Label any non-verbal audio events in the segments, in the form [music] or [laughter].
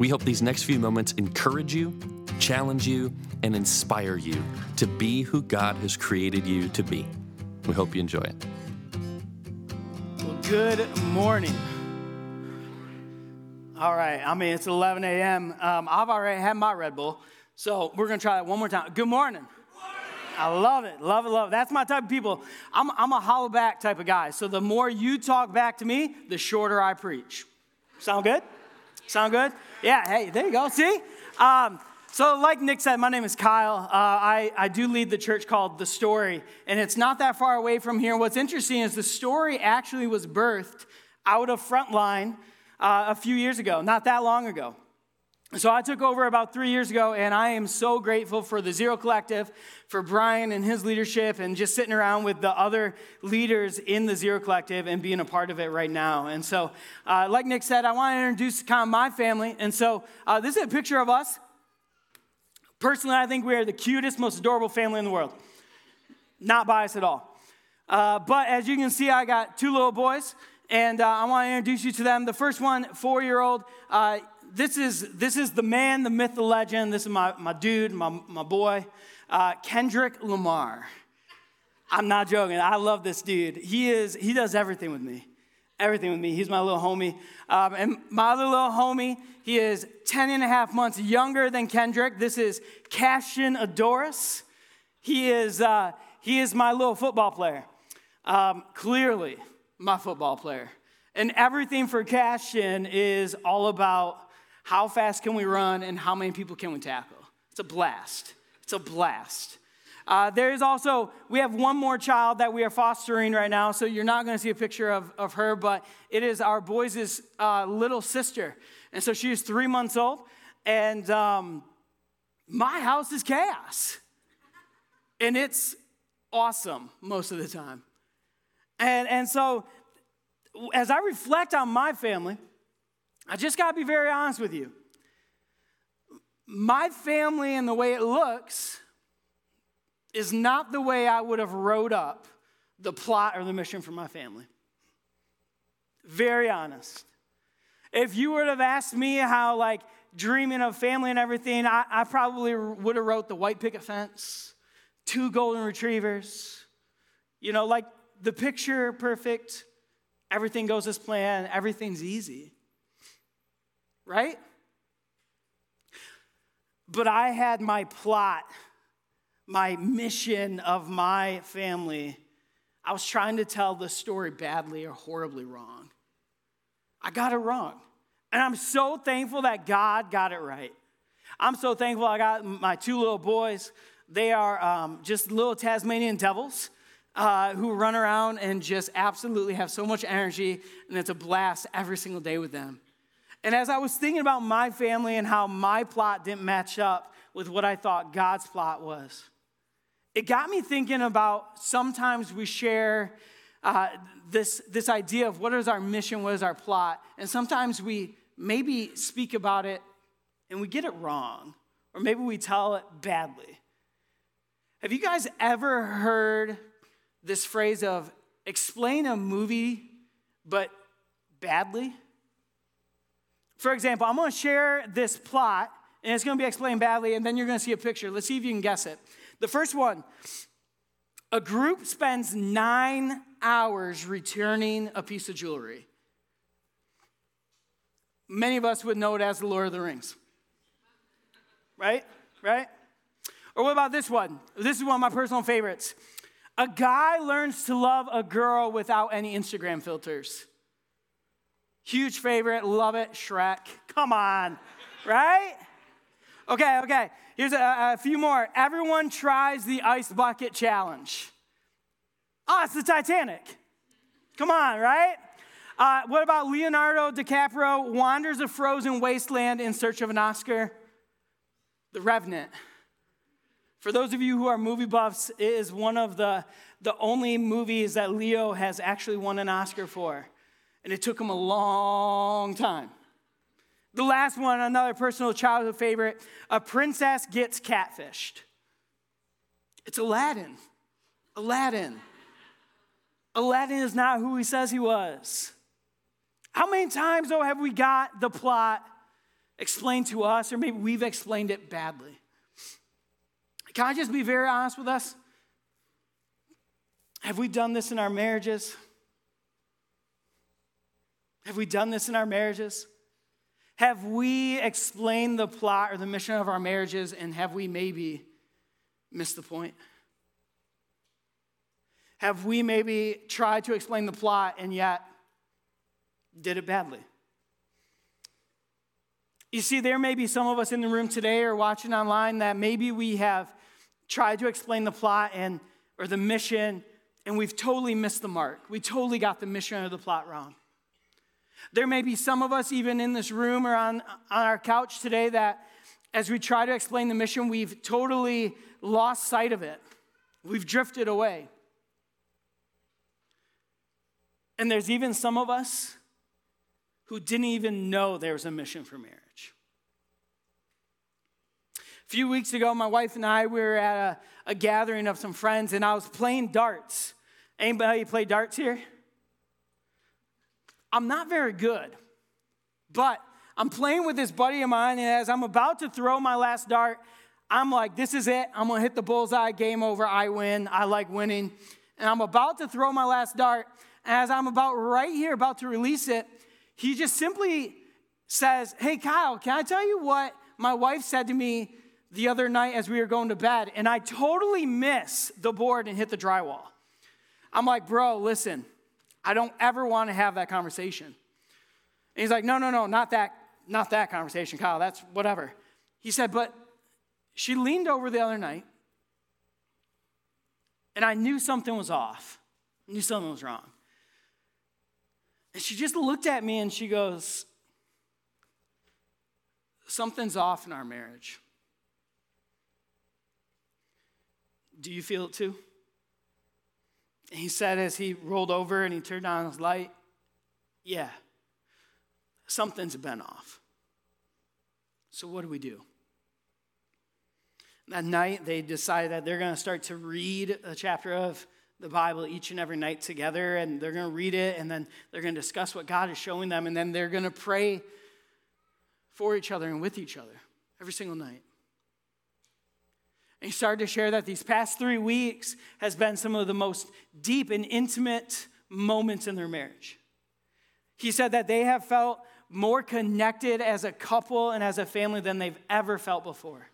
We hope these next few moments encourage you, challenge you, and inspire you to be who God has created you to be. We hope you enjoy it. Well, good morning. All right, I mean, it's 11 a.m. Um, I've already had my Red Bull, so we're gonna try it one more time. Good morning. I love it, love it, love it. That's my type of people. I'm, I'm a hollow back type of guy. So the more you talk back to me, the shorter I preach. Sound good? Sound good? Yeah, hey, there you go. See? Um, so, like Nick said, my name is Kyle. Uh, I, I do lead the church called The Story, and it's not that far away from here. What's interesting is the story actually was birthed out of Frontline uh, a few years ago, not that long ago. So I took over about three years ago, and I am so grateful for the Zero Collective, for Brian and his leadership, and just sitting around with the other leaders in the Zero Collective and being a part of it right now. And so, uh, like Nick said, I want to introduce kind of my family. And so, uh, this is a picture of us. Personally, I think we are the cutest, most adorable family in the world. Not biased at all. Uh, but as you can see, I got two little boys, and uh, I want to introduce you to them. The first one, four year old uh, this is this is the man, the myth, the legend. This is my, my dude, my, my boy, uh, Kendrick Lamar. I'm not joking. I love this dude. He is he does everything with me. Everything with me. He's my little homie. Um, and my other little homie, he is 10 and a half months younger than Kendrick. This is Cashin Adoris. He is, uh, he is my little football player. Um, clearly, my football player. And everything for Cashin is all about how fast can we run and how many people can we tackle? It's a blast. It's a blast. Uh, there is also, we have one more child that we are fostering right now, so you're not going to see a picture of, of her, but it is our boys' uh, little sister. And so she is three months old, and um, my house is chaos. And it's awesome most of the time. And, and so, as I reflect on my family, I just got to be very honest with you. My family and the way it looks is not the way I would have wrote up the plot or the mission for my family. Very honest. If you would have asked me how, like, dreaming of family and everything, I, I probably would have wrote the white picket fence, two golden retrievers, you know, like the picture perfect, everything goes as planned, everything's easy right? But I had my plot, my mission of my family. I was trying to tell the story badly or horribly wrong. I got it wrong. And I'm so thankful that God got it right. I'm so thankful I got my two little boys. They are um, just little Tasmanian devils uh, who run around and just absolutely have so much energy, and it's a blast every single day with them. And as I was thinking about my family and how my plot didn't match up with what I thought God's plot was, it got me thinking about sometimes we share uh, this, this idea of what is our mission, what is our plot, and sometimes we maybe speak about it and we get it wrong, or maybe we tell it badly. Have you guys ever heard this phrase of explain a movie but badly? For example, I'm to share this plot, and it's to be explained badly, and then you're to see a picture. Let's see if you can guess it. The first one a group spends nine hours returning a piece of jewelry. Many of us would know it as the Lord of the Rings. Right? Right? Or what about this one? This is one of my personal favorites. A guy learns to love a girl without any Instagram filters. Huge favorite, love it, Shrek. Come on, right? Okay, okay. Here's a, a, few more. Everyone tries the ice bucket challenge. Oh, it's the Titanic. Come on, right? Uh, what about Leonardo DiCaprio wanders a frozen wasteland in search of an Oscar? The Revenant. For those of you who are movie buffs, it is one of the, the only movies that Leo has actually won an Oscar for. And it took him a long time. The last one, another personal childhood favorite A Princess Gets Catfished. It's Aladdin. Aladdin. Aladdin is not who he says he was. How many times, though, have we got the plot explained to us, or maybe we've explained it badly? Can I just be very honest with us? Have we done this in our marriages? Have we done this in our marriages? Have we explained the plot or the mission of our marriages and have we maybe missed the point? Have we maybe tried to explain the plot and yet did it badly? You see, there may be some of us in the room today or watching online that maybe we have tried to explain the plot and or the mission and we've totally missed the mark. We totally got the mission or the plot wrong. There may be some of us even in this room or on, on our couch today that as we try to explain the mission, we've totally lost sight of it. We've drifted away. And there's even some of us who didn't even know there was a mission for marriage A few weeks ago, my wife and I we were at a, a gathering of some friends, and I was playing darts. Anybody play darts here? I'm not very good, but I'm playing with this buddy of mine, and as I'm about to throw my last dart, I'm like, this is it. I'm gonna hit the bullseye, game over, I win. I like winning. And I'm about to throw my last dart. As I'm about right here, about to release it, he just simply says, Hey, Kyle, can I tell you what my wife said to me the other night as we were going to bed, and I totally miss the board and hit the drywall. I'm like, bro, listen, I don't ever want to have that conversation. And he's like, no, no, no, not that, not that conversation, Kyle. That's whatever. He said, but she leaned over the other night, and I knew something was off. I knew something was wrong. And she just looked at me and she goes, Something's off in our marriage. Do you feel it too? He said as he rolled over and he turned on his light, Yeah, something's been off. So, what do we do? That night, they decided that they're going to start to read a chapter of the Bible each and every night together, and they're going to read it, and then they're going to discuss what God is showing them, and then they're going to pray for each other and with each other every single night. He started to share that these past three weeks has been some of the most deep and intimate moments in their marriage. He said that they have felt more connected as a couple and as a family than they've ever felt before.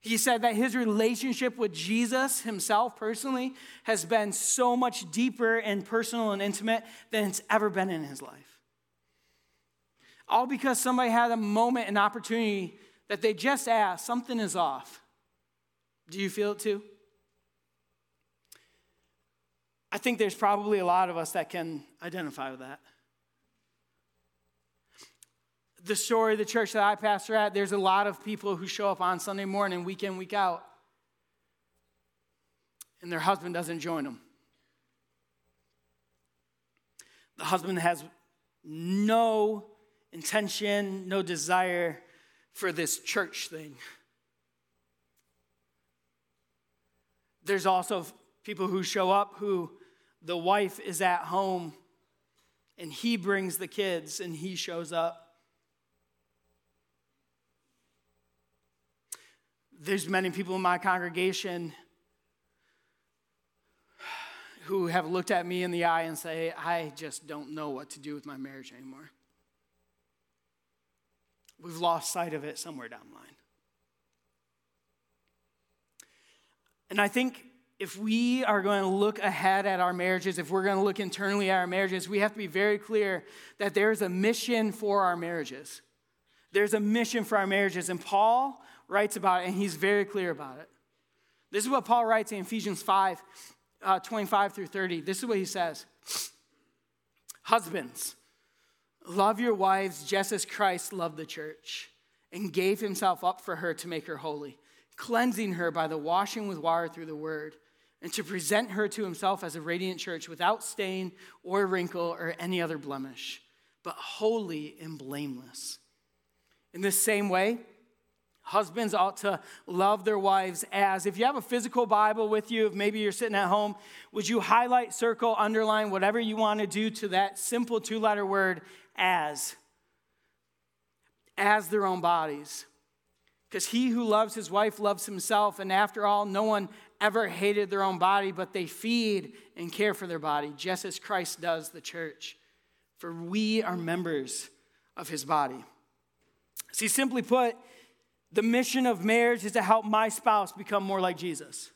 He said that his relationship with Jesus himself personally has been so much deeper and personal and intimate than it's ever been in his life. All because somebody had a moment, an opportunity that they just asked, something is off. Do you feel it too? I think there's probably a lot of us that can identify with that. The story of the church that I pastor at, there's a lot of people who show up on Sunday morning, week in, week out, and their husband doesn't join them. The husband has no intention, no desire for this church thing. There's also people who show up who the wife is at home and he brings the kids and he shows up. There's many people in my congregation who have looked at me in the eye and say, I just don't know what to do with my marriage anymore. We've lost sight of it somewhere down the line. And I think if we are going to look ahead at our marriages, if we're going to look internally at our marriages, we have to be very clear that there is a mission for our marriages. There's a mission for our marriages, and Paul writes about it, and he's very clear about it. This is what Paul writes in Ephesians 5 uh, 25 through 30. This is what he says Husbands, love your wives just as Christ loved the church and gave himself up for her to make her holy, cleansing her by the washing with water through the word, and to present her to himself as a radiant church without stain or wrinkle or any other blemish, but holy and blameless. In this same way, Husbands ought to love their wives as. If you have a physical Bible with you, if maybe you're sitting at home, would you highlight, circle, underline, whatever you want to do to that simple two letter word, as? As their own bodies. Because he who loves his wife loves himself, and after all, no one ever hated their own body, but they feed and care for their body, just as Christ does the church. For we are members of his body. See, simply put, the mission of marriage is to help my spouse become more like Jesus.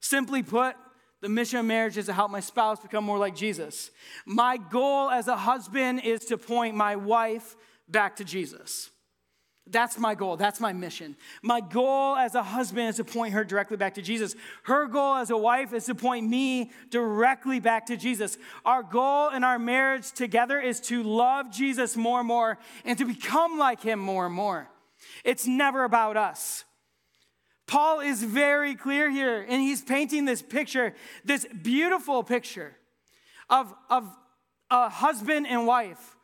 Simply put, the mission of marriage is to help my spouse become more like Jesus. My goal as a husband is to point my wife back to Jesus. That's my goal. That's my mission. My goal as a husband is to point her directly back to Jesus. Her goal as a wife is to point me directly back to Jesus. Our goal in our marriage together is to love Jesus more and more and to become like him more and more. It's never about us. Paul is very clear here, and he's painting this picture, this beautiful picture of, of a husband and wife.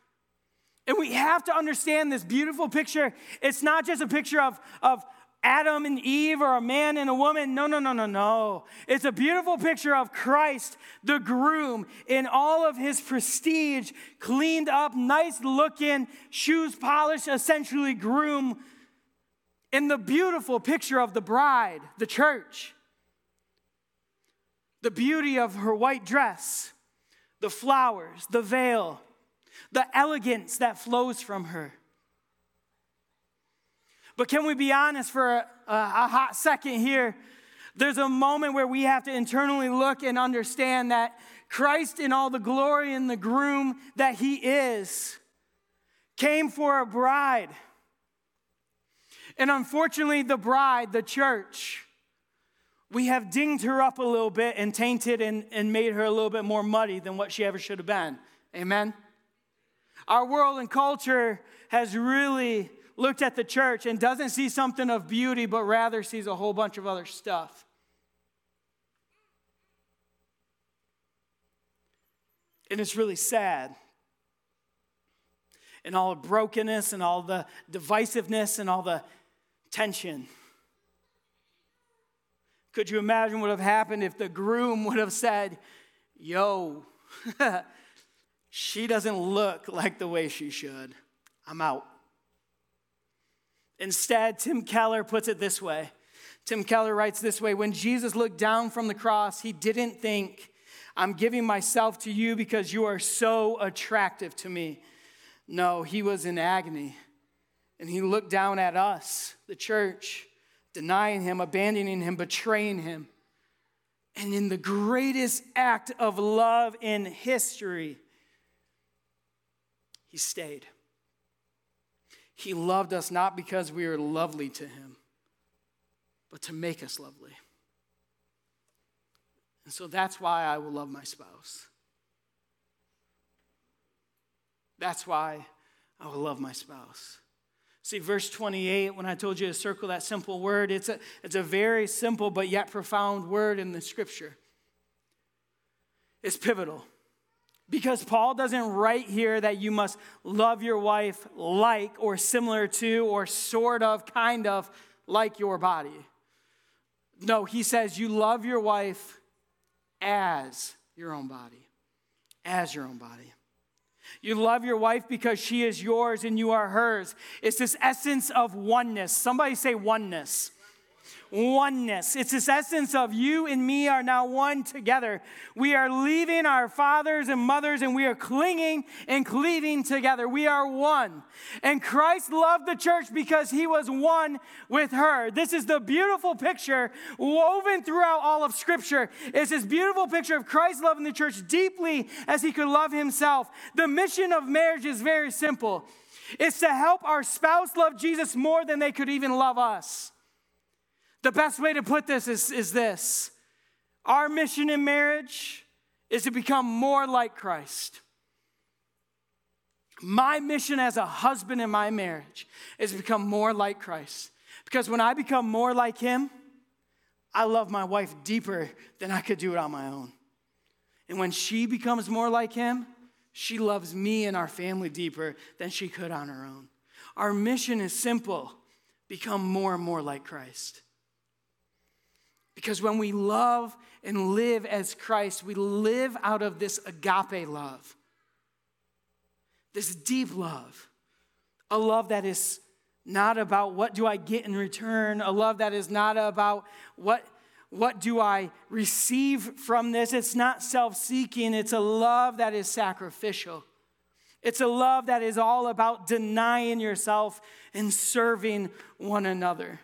And we have to understand this beautiful picture. It's not just a picture of, of Adam and Eve or a man and a woman. No, no, no, no, no. It's a beautiful picture of Christ, the groom, in all of his prestige, cleaned up, nice looking, shoes polished, essentially groom in the beautiful picture of the bride, the church. The beauty of her white dress, the flowers, the veil, the elegance that flows from her. But can we be honest for a, a, hot second here? There's a moment where we have to internally look and understand that Christ, in all the glory and the groom that he is, came for a bride and unfortunately, the bride, the church, we have dinged her up a little bit and tainted and, and made her a little bit more muddy than what she ever should have been. Amen? Our world and culture has really looked at the church and doesn't see something of beauty, but rather sees a whole bunch of other stuff. And it's really sad. And all the brokenness and all the divisiveness and all the tension. Could you imagine what would have happened if the groom would have said, Yo, [laughs] she doesn't look like the way she should. I'm out. Instead, Tim Keller puts it this way. Tim Keller writes this way When Jesus looked down from the cross, he didn't think, I'm giving myself to you because you are so attractive to me. No, he was in agony. And he looked down at us, the church, denying him, abandoning him, betraying him. And in the greatest act of love in history, he stayed. He loved us not because we were lovely to him, but to make us lovely. And so that's why I will love my spouse. That's why I will love my spouse. See, verse 28, when I told you to circle that simple word, it's a, it's a very simple but yet profound word in the scripture. It's pivotal. Because Paul doesn't write here that you must love your wife like or similar to or sort of, kind of like your body. No, he says you love your wife as your own body. As your own body. You love your wife because she is yours and you are hers. It's this essence of oneness. Somebody say oneness oneness. It's this essence of you and me are now one together. We are leaving our fathers and mothers and we are clinging and cleaving together. We are one. And Christ loved the church because he was one with her. This is the beautiful picture woven throughout all of Scripture. It's this beautiful picture of Christ loving the church deeply as he could love himself. The mission of marriage is very simple. It's to help our spouse love Jesus more than they could even love us. The best way to put this is, is this our mission in marriage is to become more like Christ. My mission as a husband in my marriage is to become more like Christ. Because when I become more like Him, I love my wife deeper than I could do it on my own. And when she becomes more like Him, she loves me and our family deeper than she could on her own. Our mission is simple become more and more like Christ. Because when we love and live as Christ, we live out of this agape love, this deep love, a love that is not about what do I get in return, a love that is not about what, what do I receive from this. It's not self seeking, it's a love that is sacrificial. It's a love that is all about denying yourself and serving one another.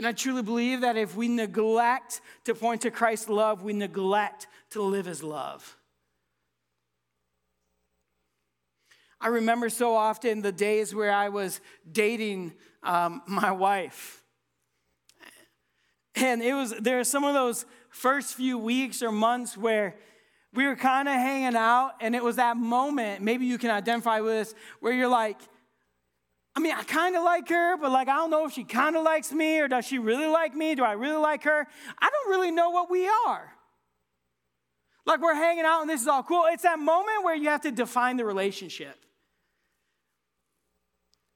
And I truly believe that if we neglect to point to Christ's love, we neglect to live his love. I remember so often the days where I was dating um, my wife. And it was, there are some of those first few weeks or months where we were kind of hanging out, and it was that moment, maybe you can identify with this, where you're like, I mean, I kind of like her, but like, I don't know if she kind of likes me or does she really like me? Do I really like her? I don't really know what we are. Like, we're hanging out and this is all cool. It's that moment where you have to define the relationship.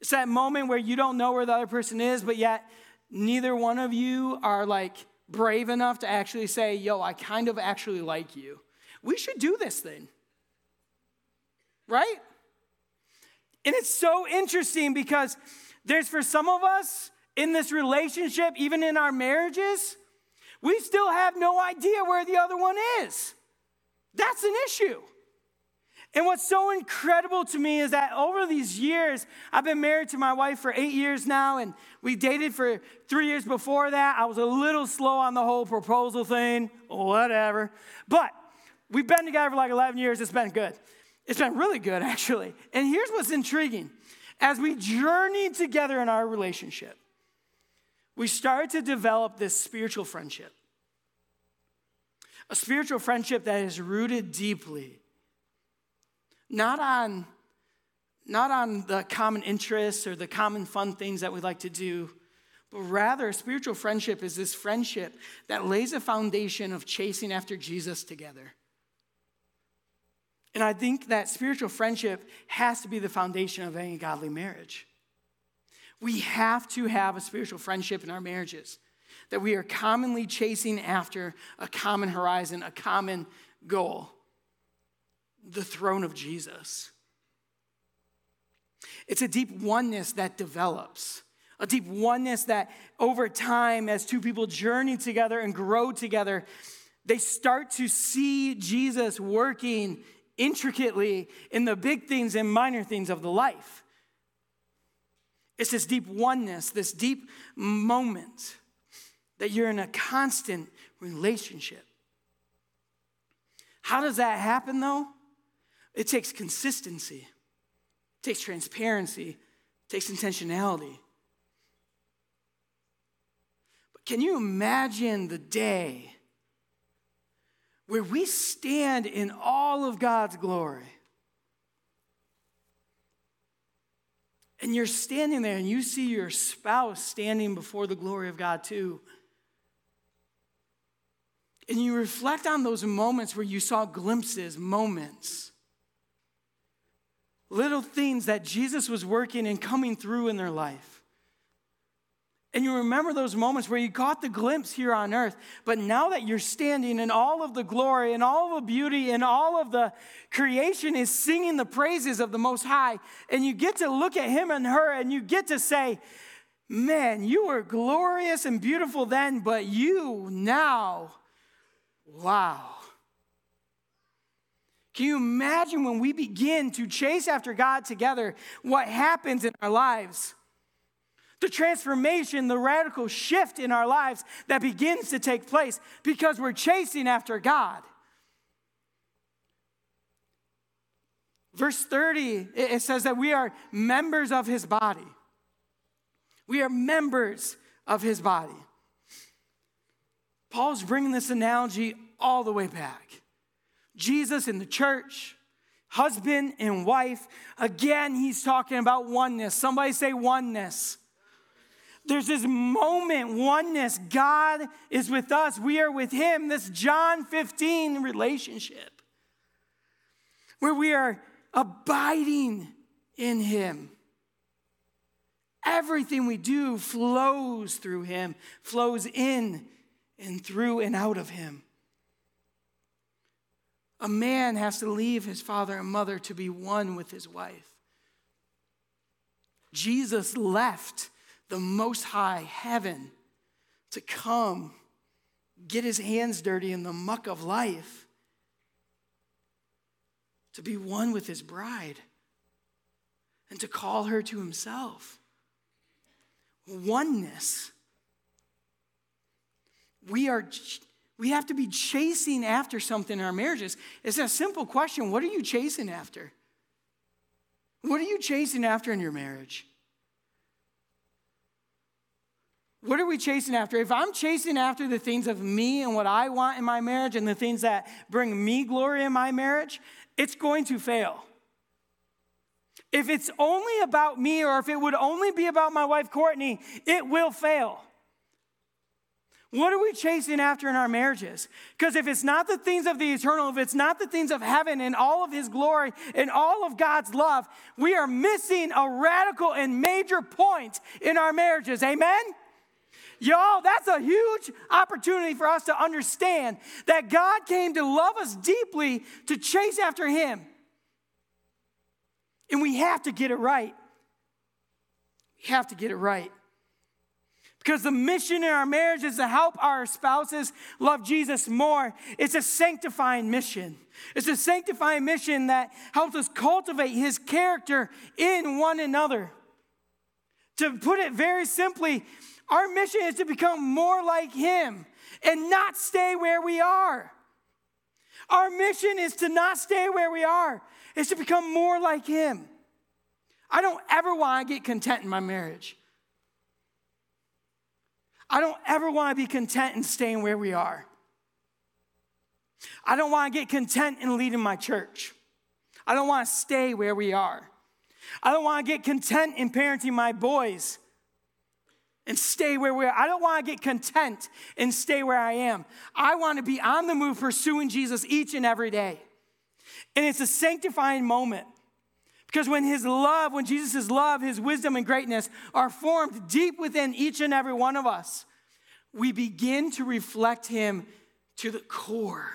It's that moment where you don't know where the other person is, but yet neither one of you are like brave enough to actually say, yo, I kind of actually like you. We should do this thing. Right? And it's so interesting because there's for some of us in this relationship, even in our marriages, we still have no idea where the other one is. That's an issue. And what's so incredible to me is that over these years, I've been married to my wife for eight years now, and we dated for three years before that. I was a little slow on the whole proposal thing, whatever. But we've been together for like 11 years. It's been good. It's been really good, actually. And here's what's intriguing as we journeyed together in our relationship, we started to develop this spiritual friendship. A spiritual friendship that is rooted deeply, not on, not on the common interests or the common fun things that we like to do, but rather, spiritual friendship is this friendship that lays a foundation of chasing after Jesus together. And I think that spiritual friendship has to be the foundation of any godly marriage. We have to have a spiritual friendship in our marriages, that we are commonly chasing after a common horizon, a common goal the throne of Jesus. It's a deep oneness that develops, a deep oneness that over time, as two people journey together and grow together, they start to see Jesus working intricately in the big things and minor things of the life. It's this deep oneness, this deep moment that you're in a constant relationship. How does that happen though? It takes consistency, it takes transparency, it takes intentionality. But can you imagine the day where we stand in all of God's glory. And you're standing there and you see your spouse standing before the glory of God too. And you reflect on those moments where you saw glimpses, moments, little things that Jesus was working and coming through in their life. And you remember those moments where you caught the glimpse here on earth, but now that you're standing in all of the glory and all of the beauty and all of the creation is singing the praises of the Most High, and you get to look at him and her and you get to say, Man, you were glorious and beautiful then, but you now, wow. Can you imagine when we begin to chase after God together, what happens in our lives? The transformation, the radical shift in our lives that begins to take place because we're chasing after God. Verse 30, it says that we are members of his body. We are members of his body. Paul's bringing this analogy all the way back. Jesus in the church, husband and wife. Again, he's talking about oneness. Somebody say oneness. There's this moment, oneness. God is with us, we are with him. This John 15 relationship where we are abiding in him. Everything we do flows through him, flows in and through and out of him. A man has to leave his father and mother to be one with his wife. Jesus left the Most High heaven to come get his hands dirty in the muck of life, to be one with his bride, and to call her to himself. Oneness. We are we have to be chasing after something in our marriages. It's a simple question What are you chasing after? What are you chasing after in your marriage? What are we chasing after? If I'm chasing after the things of me and what I want in my marriage and the things that bring me glory in my marriage, it's going to fail. If it's only about me or if it would only be about my wife Courtney, it will fail. What are we chasing after in our marriages? Because if it's not the things of the eternal, if it's not the things of heaven and all of His glory and all of God's love, we are missing a radical and major point in our marriages. Amen? Y'all, that's a huge opportunity for us to understand that God came to love us deeply to chase after Him. And we have to get it right. We have to get it right. Because the mission in our marriage is to help our spouses love Jesus more. It's a sanctifying mission. It's a sanctifying mission that helps us cultivate his character in one another. To put it very simply, our mission is to become more like him and not stay where we are. Our mission is to not stay where we are, it's to become more like him. I don't ever want to get content in my marriage. I don't ever want to be content in staying where we are. I don't want to get content in leading my church. I don't want to stay where we are. I don't want to get content in parenting my boys and stay where we are. I don't want to get content and stay where I am. I want to be on the move pursuing Jesus each and every day. And it's a sanctifying moment. Because when his love, when Jesus' love, his wisdom and greatness are formed deep within each and every one of us, we begin to reflect him to the core.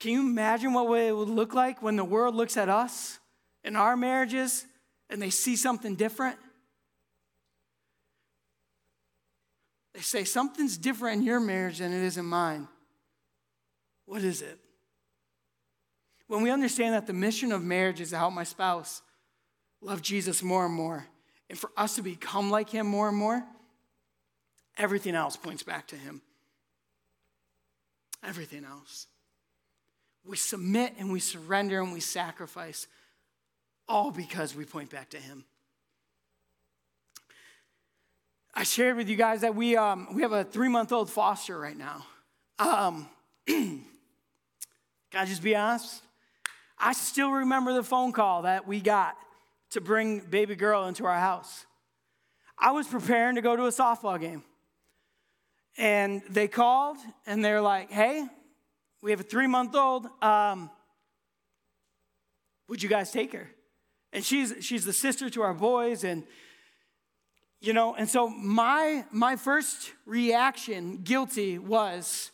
Can you imagine what it would look like when the world looks at us in our marriages and they see something different? They say, Something's different in your marriage than it is in mine. What is it? When we understand that the mission of marriage is to help my spouse love Jesus more and more, and for us to become like him more and more, everything else points back to him. Everything else. We submit and we surrender and we sacrifice, all because we point back to him. I shared with you guys that we, um, we have a three month old foster right now. Um, [clears throat] can I just be honest? I still remember the phone call that we got to bring baby girl into our house. I was preparing to go to a softball game. And they called and they're like, hey, we have a three month old. Um, would you guys take her? And she's, she's the sister to our boys. And, you know, and so my, my first reaction, guilty, was,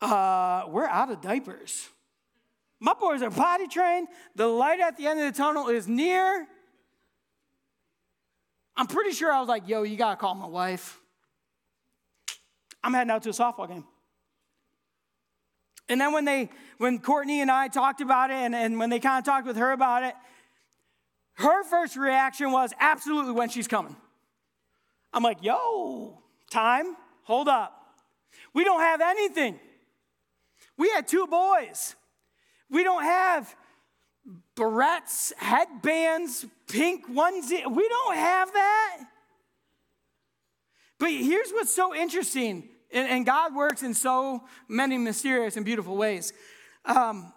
uh, we're out of diapers. My boys are potty trained. The light at the end of the tunnel is near. I'm pretty sure I was like, yo, you gotta call my wife. I'm heading out to a softball game. And then when they, when Courtney and I talked about it, and, and when they kind of talked with her about it, her first reaction was absolutely when she's coming. I'm like, yo, time, hold up. We don't have anything. We had two boys. We don't have barrettes, headbands, pink onesie. We don't have that. But here's what's so interesting And, God works in so many mysterious and beautiful ways. Um,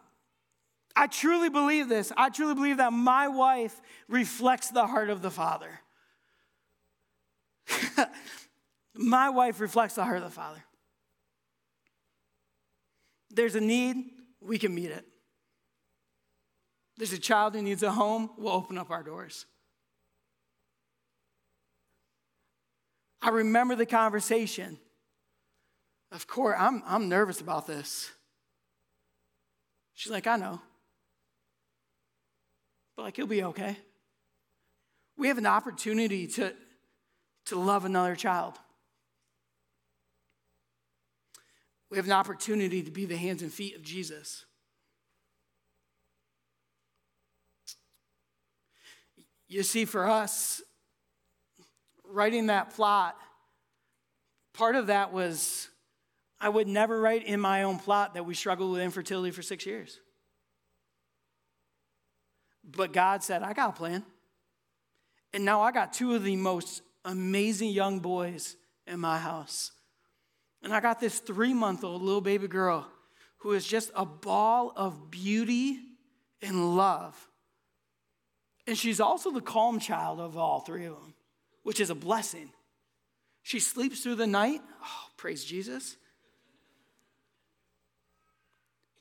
I truly believe this. I truly believe that my wife reflects the heart of the Father. [laughs] my wife reflects the heart of the Father. There's a need, we can meet it. There's a child who needs a home, we'll open up our doors. I remember the conversation of course, I'm, I'm nervous about this. She's like, I know. But like, it'll be okay. We have an opportunity to, to love another child. We have an opportunity to be the hands and feet of Jesus. You see, for us, writing that plot, part of that was I would never write in my own plot that we struggled with infertility for six years. But God said, I got a plan. And now I got two of the most amazing young boys in my house. And I got this three month old little baby girl who is just a ball of beauty and love. And she's also the calm child of all three of them, which is a blessing. She sleeps through the night. Oh, praise Jesus.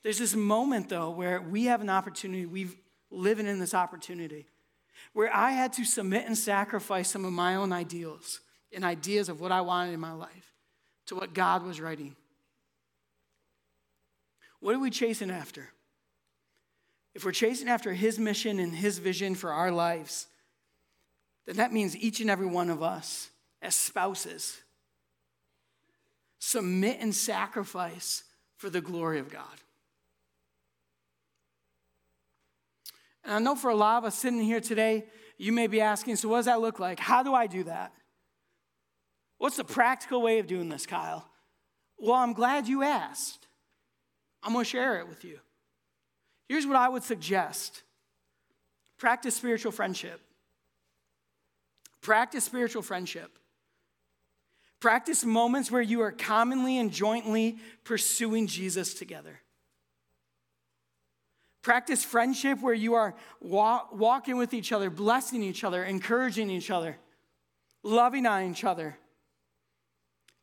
There's this moment, though, where we have an opportunity, we've living in this opportunity, where I had to submit and sacrifice some of my own ideals and ideas of what I wanted in my life to what God was writing. What are we chasing after? If we're chasing after His mission and His vision for our lives, then that means each and every one of us, as spouses, submit and sacrifice for the glory of God. And I know for a lot of us sitting here today, you may be asking, so what does that look like? How do I do that? What's the practical way of doing this, Kyle? Well, I'm glad you asked. I'm going to share it with you. Here's what I would suggest practice spiritual friendship. Practice spiritual friendship. Practice moments where you are commonly and jointly pursuing Jesus together. Practice friendship where you are walk, walking with each other, blessing each other, encouraging each other, loving on each other,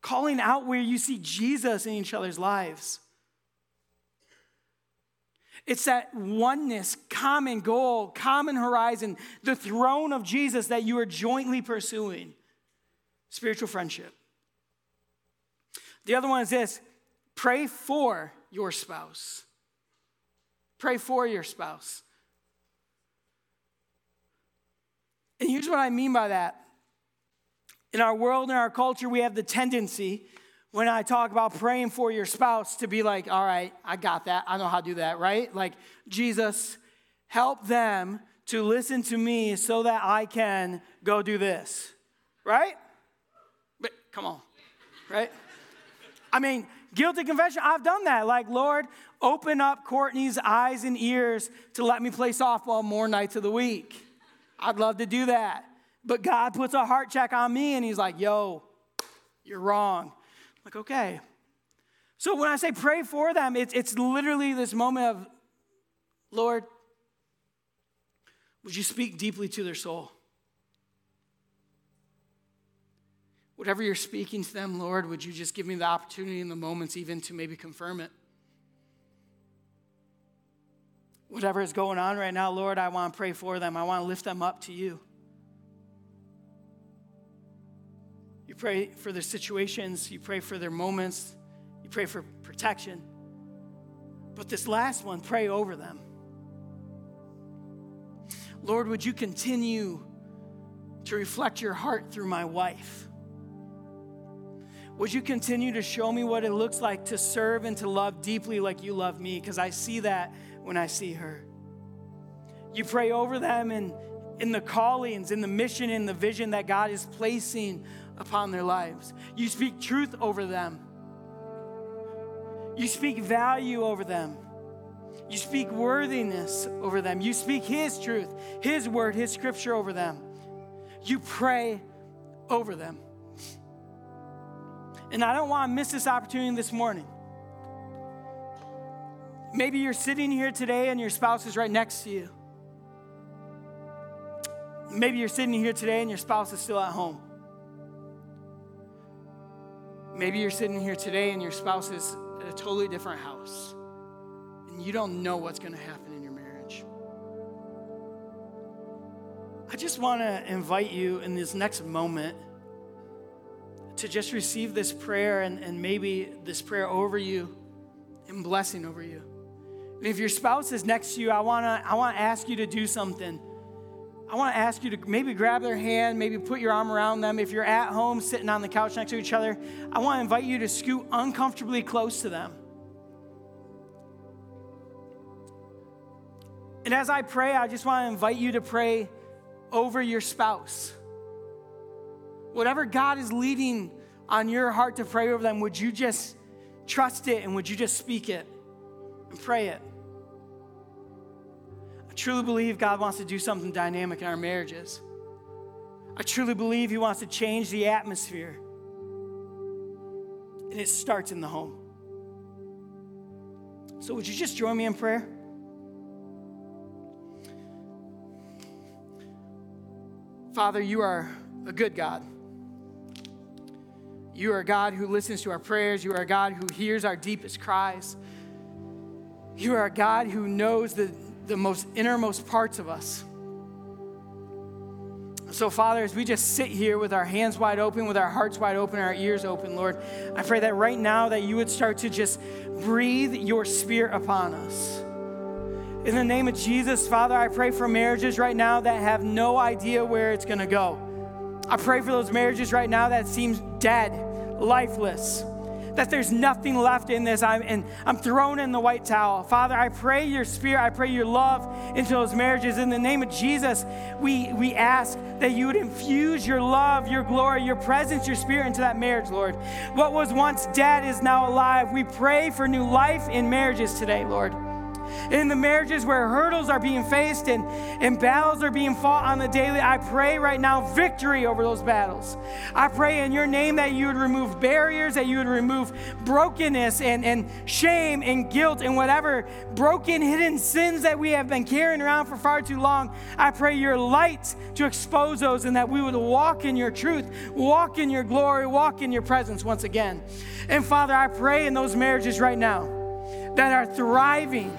calling out where you see Jesus in each other's lives. It's that oneness, common goal, common horizon, the throne of Jesus that you are jointly pursuing. Spiritual friendship. The other one is this pray for your spouse. Pray for your spouse. And here's what I mean by that. In our world, in our culture, we have the tendency, when I talk about praying for your spouse, to be like, all right, I got that. I know how to do that, right? Like, Jesus, help them to listen to me so that I can go do this, right? But come on, right? I mean, guilty confession, I've done that. Like, Lord, open up Courtney's eyes and ears to let me play softball more nights of the week. I'd love to do that. But God puts a heart check on me and He's like, yo, you're wrong. I'm like, okay. So when I say pray for them, it's, it's literally this moment of, Lord, would you speak deeply to their soul? Whatever you're speaking to them, Lord, would you just give me the opportunity in the moments even to maybe confirm it? Whatever is going on right now, Lord, I want to pray for them. I want to lift them up to you. You pray for their situations, you pray for their moments, you pray for protection. But this last one, pray over them. Lord, would you continue to reflect your heart through my wife? Would you continue to show me what it looks like to serve and to love deeply like you love me? Because I see that when I see her. You pray over them and in the callings, in the mission, in the vision that God is placing upon their lives. You speak truth over them. You speak value over them. You speak worthiness over them. You speak His truth, His word, His scripture over them. You pray over them. And I don't want to miss this opportunity this morning. Maybe you're sitting here today and your spouse is right next to you. Maybe you're sitting here today and your spouse is still at home. Maybe you're sitting here today and your spouse is at a totally different house and you don't know what's going to happen in your marriage. I just want to invite you in this next moment to just receive this prayer and, and maybe this prayer over you and blessing over you. If your spouse is next to you, I want to I want to ask you to do something. I want to ask you to maybe grab their hand, maybe put your arm around them. If you're at home sitting on the couch next to each other, I want to invite you to scoot uncomfortably close to them. And as I pray, I just want to invite you to pray over your spouse. Whatever God is leading on your heart to pray over them, would you just trust it and would you just speak it and pray it? I truly believe God wants to do something dynamic in our marriages. I truly believe He wants to change the atmosphere. And it starts in the home. So, would you just join me in prayer? Father, you are a good God. You are a God who listens to our prayers. You are a God who hears our deepest cries. You are a God who knows the the most innermost parts of us. So, Father, as we just sit here with our hands wide open, with our hearts wide open, our ears open, Lord, I pray that right now that you would start to just breathe your spirit upon us. In the name of Jesus, Father, I pray for marriages right now that have no idea where it's going to go. I pray for those marriages right now that seems dead, lifeless that there's nothing left in this. I'm, and I'm thrown in the white towel. Father, I pray your spirit, I pray your love into those marriages. In the name of Jesus, we, we ask that you would infuse your love, your glory, your presence, your spirit into that marriage, Lord. What was once dead is now alive. We pray for new life in marriages today, Lord in the marriages where hurdles are being faced and, and battles are being fought on the daily, I pray right now victory over those battles. I pray in your name that you would remove barriers, that you would remove brokenness and, and shame and guilt and whatever broken, hidden sins that we have been carrying around for far too long. I pray your light to expose those and that we would walk in your truth, walk in your glory, walk in your presence once again. And Father, I pray in those marriages right now that are thriving,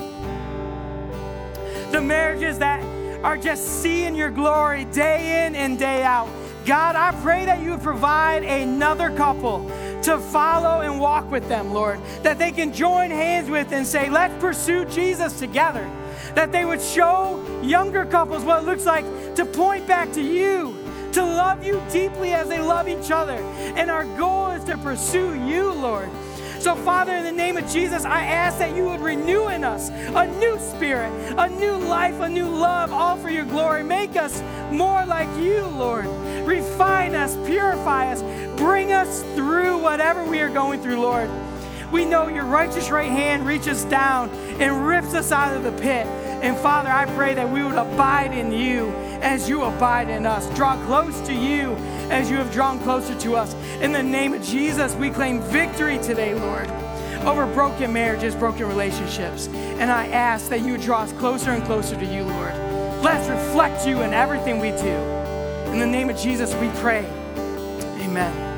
the marriages that are just seeing your glory day in and day out. God, I pray that you would provide another couple to follow and walk with them, Lord, that they can join hands with and say, let's pursue Jesus together. That they would show younger couples what it looks like to point back to you, to love you deeply as they love each other. And our goal is to pursue you, Lord. So, Father, in the name of Jesus, I ask that you would renew in us a new spirit, a new life, a new love, all for your glory. Make us more like you, Lord. Refine us, purify us, bring us through whatever we are going through, Lord. We know your righteous right hand reaches down and rips us out of the pit. And Father, I pray that we would abide in you as you abide in us. Draw close to you as you have drawn closer to us. In the name of Jesus, we claim victory today, Lord, over broken marriages, broken relationships. And I ask that you draw us closer and closer to you, Lord. Let's reflect you in everything we do. In the name of Jesus, we pray. Amen.